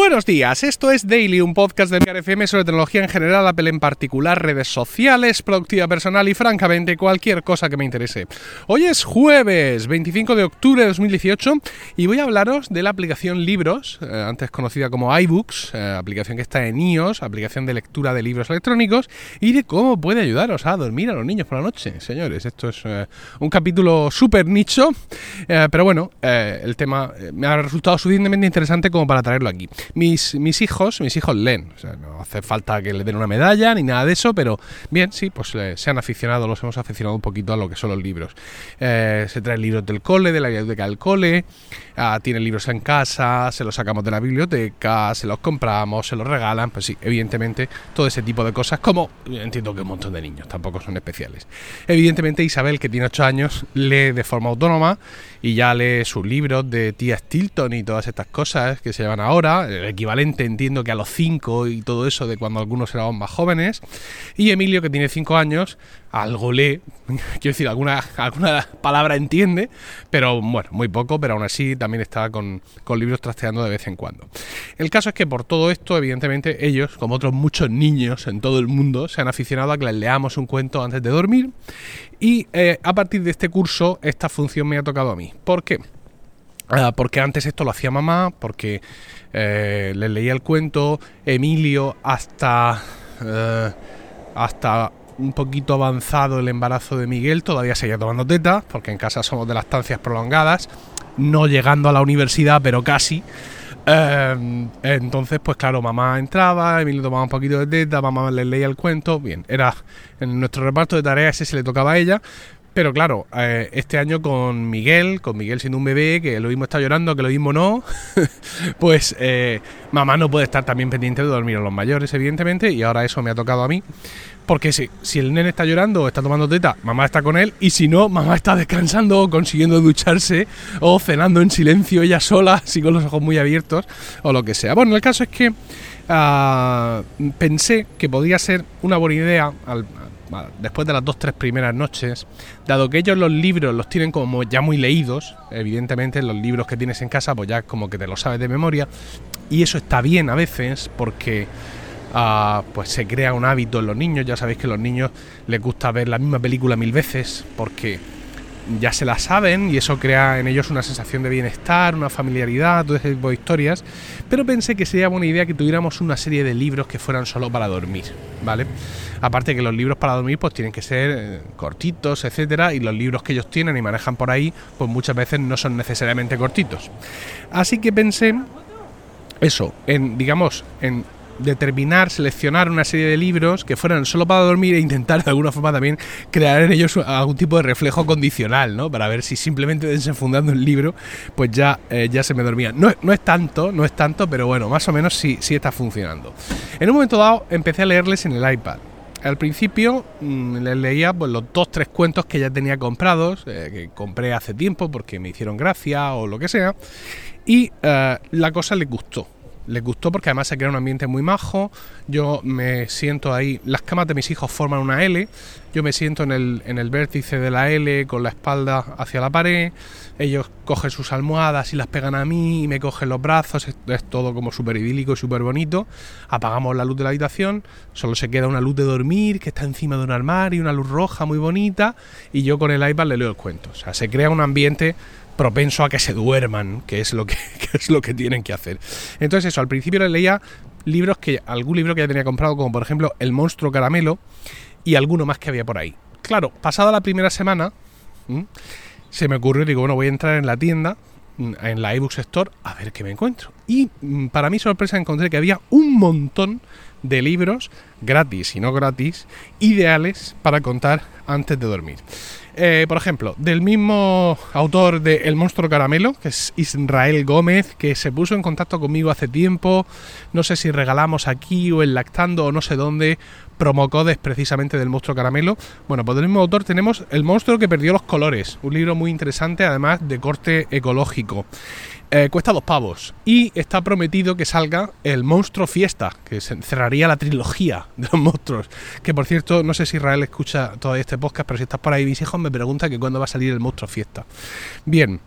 Buenos días, esto es Daily, un podcast de FM sobre tecnología en general, Apple en particular, redes sociales, productividad personal y francamente cualquier cosa que me interese. Hoy es jueves 25 de octubre de 2018 y voy a hablaros de la aplicación Libros, eh, antes conocida como iBooks, eh, aplicación que está en iOS, aplicación de lectura de libros electrónicos y de cómo puede ayudaros a dormir a los niños por la noche. Señores, esto es eh, un capítulo súper nicho, pero bueno, el tema me ha resultado suficientemente interesante como para traerlo aquí. Mis, mis hijos, mis hijos leen, o sea, no hace falta que le den una medalla ni nada de eso, pero bien, sí, pues eh, se han aficionado, los hemos aficionado un poquito a lo que son los libros. Eh, se traen libros del cole, de la biblioteca del cole, ah, tienen libros en casa, se los sacamos de la biblioteca, se los compramos, se los regalan, pues sí, evidentemente todo ese tipo de cosas, como entiendo que un montón de niños, tampoco son especiales. Evidentemente Isabel, que tiene 8 años, lee de forma autónoma y ya lee sus libros de tía Stilton y todas estas cosas que se llevan ahora, el equivalente entiendo que a los 5 y todo eso de cuando algunos éramos más jóvenes. Y Emilio, que tiene 5 años, algo lee, quiero decir, alguna, alguna palabra entiende, pero bueno, muy poco, pero aún así también está con, con libros trasteando de vez en cuando. El caso es que por todo esto, evidentemente, ellos, como otros muchos niños en todo el mundo, se han aficionado a que les leamos un cuento antes de dormir. Y eh, a partir de este curso, esta función me ha tocado a mí. ¿Por qué? Ah, porque antes esto lo hacía mamá, porque eh, le leía el cuento, Emilio hasta, eh, hasta un poquito avanzado el embarazo de Miguel, todavía seguía tomando teta, porque en casa somos de las estancias prolongadas, no llegando a la universidad, pero casi. Eh, entonces, pues claro, mamá entraba, Emilio tomaba un poquito de teta, mamá le leía el cuento, bien, era en nuestro reparto de tareas ese se le tocaba a ella, pero claro, eh, este año con Miguel, con Miguel siendo un bebé, que lo mismo está llorando, que lo mismo no, pues eh, mamá no puede estar también pendiente de dormir a los mayores, evidentemente, y ahora eso me ha tocado a mí. Porque si, si el nene está llorando o está tomando teta, mamá está con él, y si no, mamá está descansando o consiguiendo ducharse o cenando en silencio ella sola, así con los ojos muy abiertos, o lo que sea. Bueno, el caso es que ah, pensé que podía ser una buena idea, al, después de las dos tres primeras noches, dado que ellos los libros los tienen como ya muy leídos, evidentemente los libros que tienes en casa pues ya como que te lo sabes de memoria y eso está bien a veces porque ah, pues se crea un hábito en los niños, ya sabéis que a los niños les gusta ver la misma película mil veces porque ya se la saben y eso crea en ellos una sensación de bienestar, una familiaridad, todo ese tipo de historias. Pero pensé que sería buena idea que tuviéramos una serie de libros que fueran solo para dormir, ¿vale? Aparte que los libros para dormir pues tienen que ser eh, cortitos, etcétera, y los libros que ellos tienen y manejan por ahí, pues muchas veces no son necesariamente cortitos. Así que pensé eso, en digamos, en determinar, seleccionar una serie de libros que fueran solo para dormir e intentar de alguna forma también crear en ellos algún tipo de reflejo condicional, ¿no? Para ver si simplemente desenfundando el libro, pues ya, eh, ya se me dormía. No, no, es tanto, no es tanto, pero bueno, más o menos sí, sí está funcionando. En un momento dado empecé a leerles en el iPad. Al principio mm, les leía pues, los dos, tres cuentos que ya tenía comprados, eh, que compré hace tiempo porque me hicieron gracia o lo que sea, y eh, la cosa les gustó les gustó porque además se crea un ambiente muy majo. Yo me siento ahí, las camas de mis hijos forman una L, yo me siento en el, en el vértice de la L con la espalda hacia la pared, ellos cogen sus almohadas y las pegan a mí y me cogen los brazos, es, todo como súper idílico y súper bonito. Apagamos la luz de la habitación, solo se queda una luz de dormir que está encima de un armario, una luz roja muy bonita y yo con el iPad le leo el cuento. O sea, se crea un ambiente propenso a que se duerman, que es lo que, es lo que tienen que hacer. Entonces eso, al principio le leía libros que algún libro que ya tenía comprado, como por ejemplo El monstruo caramelo y alguno más que había por ahí. Claro, pasada la primera semana, se me ocurrió, digo, bueno, voy a entrar en la tienda, en la iBooks Store, a ver qué me encuentro. Y mm, para mi sorpresa encontré que había un montón de libros gratis y no gratis, ideales para contar antes de dormir. Eh, por ejemplo, del mismo autor de El monstruo caramelo, que es Israel Gómez, que se puso en contacto conmigo hace tiempo, no sé si regalamos aquí o en Lactando o no sé dónde, promocodes precisamente del monstruo caramelo. Bueno, pues del mismo autor tenemos El monstruo que perdió los colores, un libro muy interesante además de corte ecológico. Eh, cuesta dos pavos y está prometido que salga el monstruo fiesta, que cerraría la trilogía de los monstruos. Que por cierto, no sé si Israel escucha todavía este podcast, pero si estás por ahí, mis hijos me preguntan que cuándo va a salir el monstruo fiesta. Bien,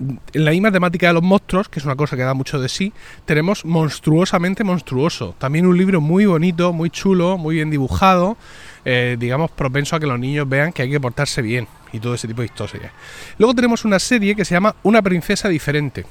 en la misma temática de los monstruos, que es una cosa que da mucho de sí, tenemos Monstruosamente Monstruoso. También un libro muy bonito, muy chulo, muy bien dibujado, eh, digamos, propenso a que los niños vean que hay que portarse bien y todo ese tipo de historias. Luego tenemos una serie que se llama Una princesa diferente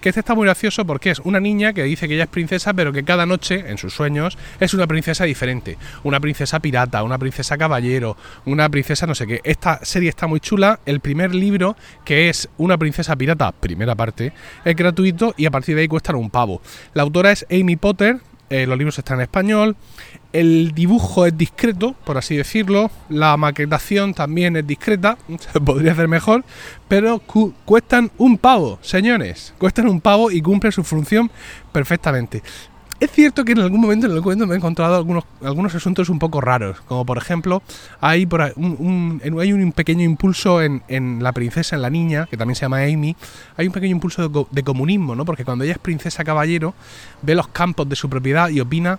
que este está muy gracioso porque es una niña que dice que ella es princesa, pero que cada noche, en sus sueños, es una princesa diferente. Una princesa pirata, una princesa caballero, una princesa no sé qué. Esta serie está muy chula. El primer libro, que es Una princesa pirata, primera parte, es gratuito y a partir de ahí cuesta un pavo. La autora es Amy Potter, eh, los libros están en español, el dibujo es discreto, por así decirlo, la maquetación también es discreta, se podría hacer mejor, pero cuestan un pavo, señores, cuestan un pavo y cumplen su función perfectamente. Es cierto que en algún momento en el cuento me he encontrado algunos, algunos asuntos un poco raros, como por ejemplo hay, por un, hay un pequeño impulso en, en, la princesa, en la niña, que también se llama Amy, hay un pequeño impulso de, de comunismo, ¿no? Porque cuando ella es princesa caballero, ve los campos de su propiedad y opina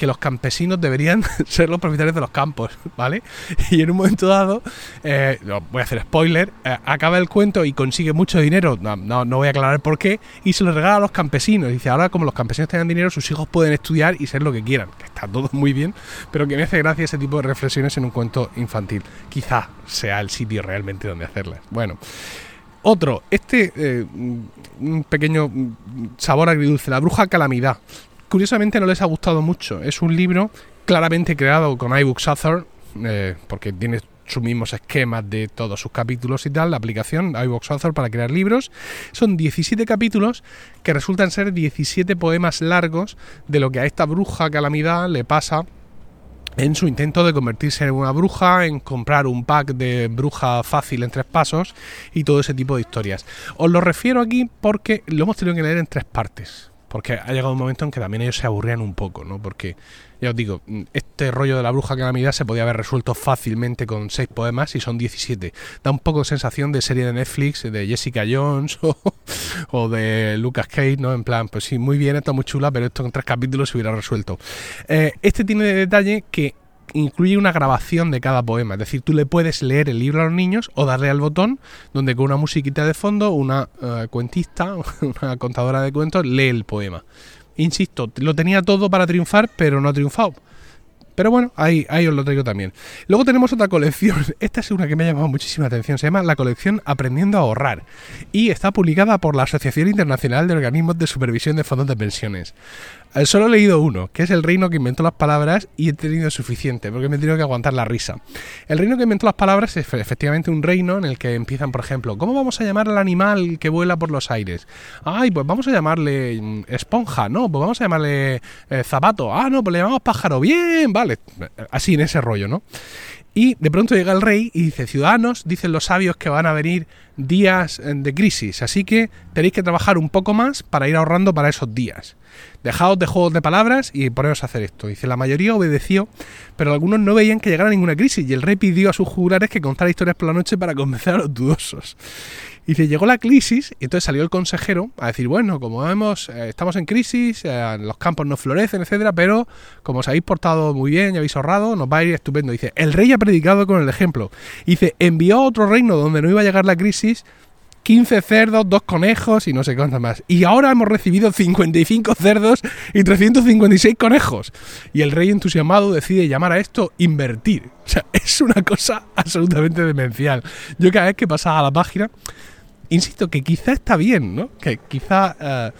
que los campesinos deberían ser los propietarios de los campos, ¿vale? Y en un momento dado, eh, voy a hacer spoiler, eh, acaba el cuento y consigue mucho dinero, no, no, voy a aclarar por qué, y se lo regala a los campesinos. dice, ahora como los campesinos tengan dinero, sus hijos pueden estudiar y ser lo que quieran, que está todo muy bien, pero que me hace gracia ese tipo de reflexiones en un cuento infantil. Quizá sea el sitio realmente donde hacerlas. Bueno. Otro, este eh, un pequeño sabor agridulce, la bruja calamidad curiosamente no les ha gustado mucho. Es un libro claramente creado con iBooks Author, eh, porque tiene sus mismos esquemas de todos sus capítulos y tal, la aplicación iBooks Author para crear libros. Son 17 capítulos que resultan ser 17 poemas largos de lo que a esta bruja calamidad le pasa en su intento de convertirse en una bruja, en comprar un pack de bruja fácil en tres pasos y todo ese tipo de historias. Os lo refiero aquí porque lo hemos tenido que leer en tres partes porque ha llegado un momento en que también ellos se aburrían un poco, ¿no? Porque, ya os digo, este rollo de la bruja calamidad se podía haber resuelto fácilmente con seis poemas y son 17. Da un poco de sensación de serie de Netflix de Jessica Jones o, de Lucas Cage, ¿no? En plan, pues sí, muy bien, está muy chula, pero esto en tres capítulos se hubiera resuelto. Eh, este tiene de detalle que incluye una grabación de cada poema. Es decir, tú le puedes leer el libro a los niños o darle al botón donde con una musiquita de fondo una eh, cuentista, una contadora de cuentos, lee el poema. Insisto, lo tenía todo para triunfar, pero no ha triunfado. Pero bueno, ahí, ahí os lo traigo también. Luego tenemos otra colección. Esta es una que me ha llamado muchísima atención. Se llama la colección Aprendiendo a ahorrar. Y está publicada por la Asociación Internacional de Organismos de Supervisión de Fondos de Pensiones. Eh, solo he leído uno, que es el reino que inventó las palabras y he tenido suficiente, porque me he tenido que aguantar la risa. El reino que inventó las palabras es efectivamente un reino en el que empiezan, por ejemplo, ¿cómo vamos a llamar al animal que vuela por los aires? Ay, pues vamos a llamarle mm, esponja, no, pues vamos a llamarle eh, zapato. Ah, no, pues le llamamos pájaro. Bien, vale. Así en ese rollo, ¿no? Y de pronto llega el rey y dice, ciudadanos, dicen los sabios que van a venir días eh, de crisis, así que tenéis que trabajar un poco más para ir ahorrando para esos días. Dejaos de juegos de palabras y poneros a hacer esto. Dice, la mayoría obedeció, pero algunos no veían que llegara ninguna crisis y el rey pidió a sus jugulares que contara historias por la noche para convencer a los dudosos. Y dice, llegó la crisis y entonces salió el consejero a decir, bueno, como vemos, eh, estamos en crisis, eh, los campos no florecen, etcétera, pero como os habéis portado muy bien y habéis ahorrado, nos va a ir estupendo. Dice, el rey ha predicado con el ejemplo. Dice, envió a otro reino donde no iba a llegar la crisis 15 cerdos, 2 conejos y no sé cuántas más. Y ahora hemos recibido 55 cerdos y 356 conejos. Y el rey entusiasmado decide llamar a esto invertir. O sea, es una cosa absolutamente demencial. Yo cada vez que pasaba a la página, insisto que quizá está bien, ¿no? Que quizá... Eh,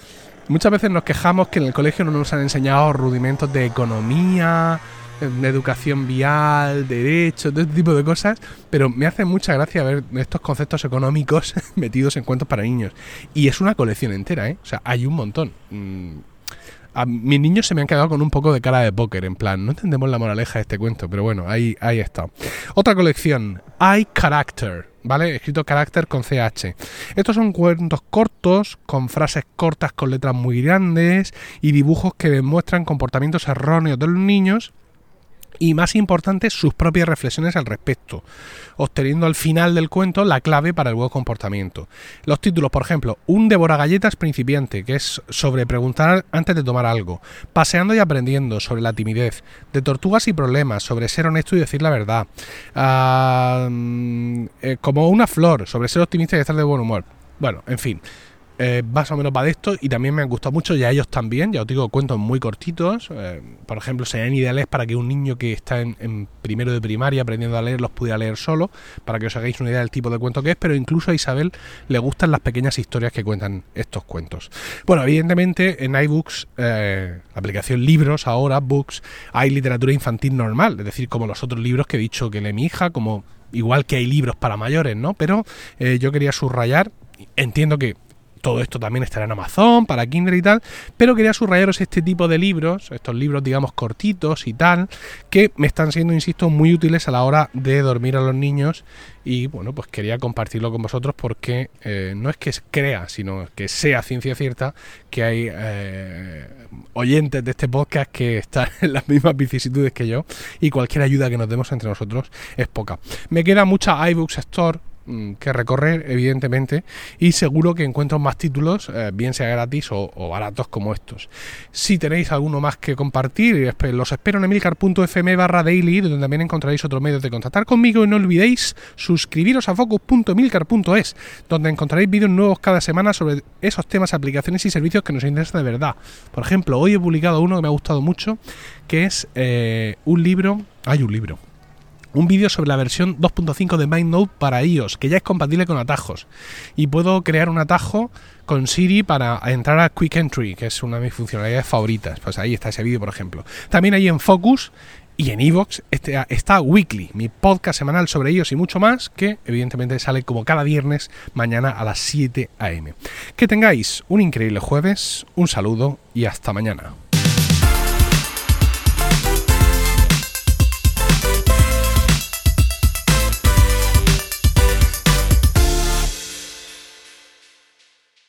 muchas veces nos quejamos que en el colegio no nos han enseñado rudimentos de economía, educación vial, derecho, todo este tipo de cosas, pero me hace mucha gracia ver estos conceptos económicos metidos en cuentos para niños. Y es una colección entera, ¿eh? O sea, hay un montón. Mm, mis niños se me han quedado con un poco de cara de póker, en plan, no entendemos la moraleja de este cuento, pero bueno, ahí, ahí está. Otra colección, I Character, ¿vale? Escrito Character con CH. Estos son cuentos cortos, con frases cortas con letras muy grandes y dibujos que demuestran comportamientos erróneos de los niños y más importante sus propias reflexiones al respecto, obteniendo al final del cuento la clave para el buen comportamiento. Los títulos, por ejemplo, Un devora galletas principiante, que es sobre preguntar antes de tomar algo, Paseando y aprendiendo, sobre la timidez, De tortugas y problemas, sobre ser honesto y decir la verdad, ah, mm, eh, como una flor, sobre ser optimista y estar de buen humor. Bueno, en fin. Eh, más o menos va de esto y también me han gustado mucho y a ellos también, ya os digo, cuentos muy cortitos, eh, por ejemplo, serían ideales para que un niño que está en, primero de primaria aprendiendo a leer los pudiera leer solo, para que os hagáis una idea del tipo de cuento que es, pero incluso a Isabel le gustan las pequeñas historias que cuentan estos cuentos. Bueno, evidentemente en iBooks, eh, la aplicación libros ahora, books, hay literatura infantil normal, es decir, como los otros libros que he dicho que lee mi hija, como igual que hay libros para mayores, ¿no? Pero yo quería subrayar, entiendo que todo esto también estará en Amazon, para Kindle y tal, pero quería subrayaros este tipo de libros, estos libros digamos cortitos y tal, que me están siendo, insisto, muy útiles a la hora de dormir a los niños y bueno, pues quería compartirlo con vosotros porque eh, no es que crea, sino que sea ciencia cierta que hay eh, oyentes de este podcast que están en las mismas vicisitudes que yo y cualquier ayuda que nos demos entre nosotros es poca. Me queda mucha iBooks Store que recorrer, evidentemente, y seguro que encuentro más títulos, eh, bien sea gratis o, baratos como estos. Si tenéis alguno más que compartir, los espero en emilcar.fm barra daily, donde también encontraréis otros medios de contactar conmigo y no olvidéis suscribiros a focus.emilcar.es, donde encontraréis vídeos nuevos cada semana sobre esos temas, aplicaciones y servicios que nos interesan de verdad. Por ejemplo, hoy he publicado uno que me ha gustado mucho, que es eh, un libro, hay un libro, un vídeo sobre la versión 2.5 de MindNote para iOS, que ya es compatible con atajos. Y puedo crear un atajo con Siri para entrar a Quick Entry, que es una de mis funcionalidades favoritas. Pues ahí está ese vídeo, por ejemplo. También ahí en Focus y en Evox este, está Weekly, mi podcast semanal sobre iOS y mucho más, que evidentemente sale como cada viernes mañana a las 7 am. Que tengáis un increíble jueves, un saludo y hasta mañana.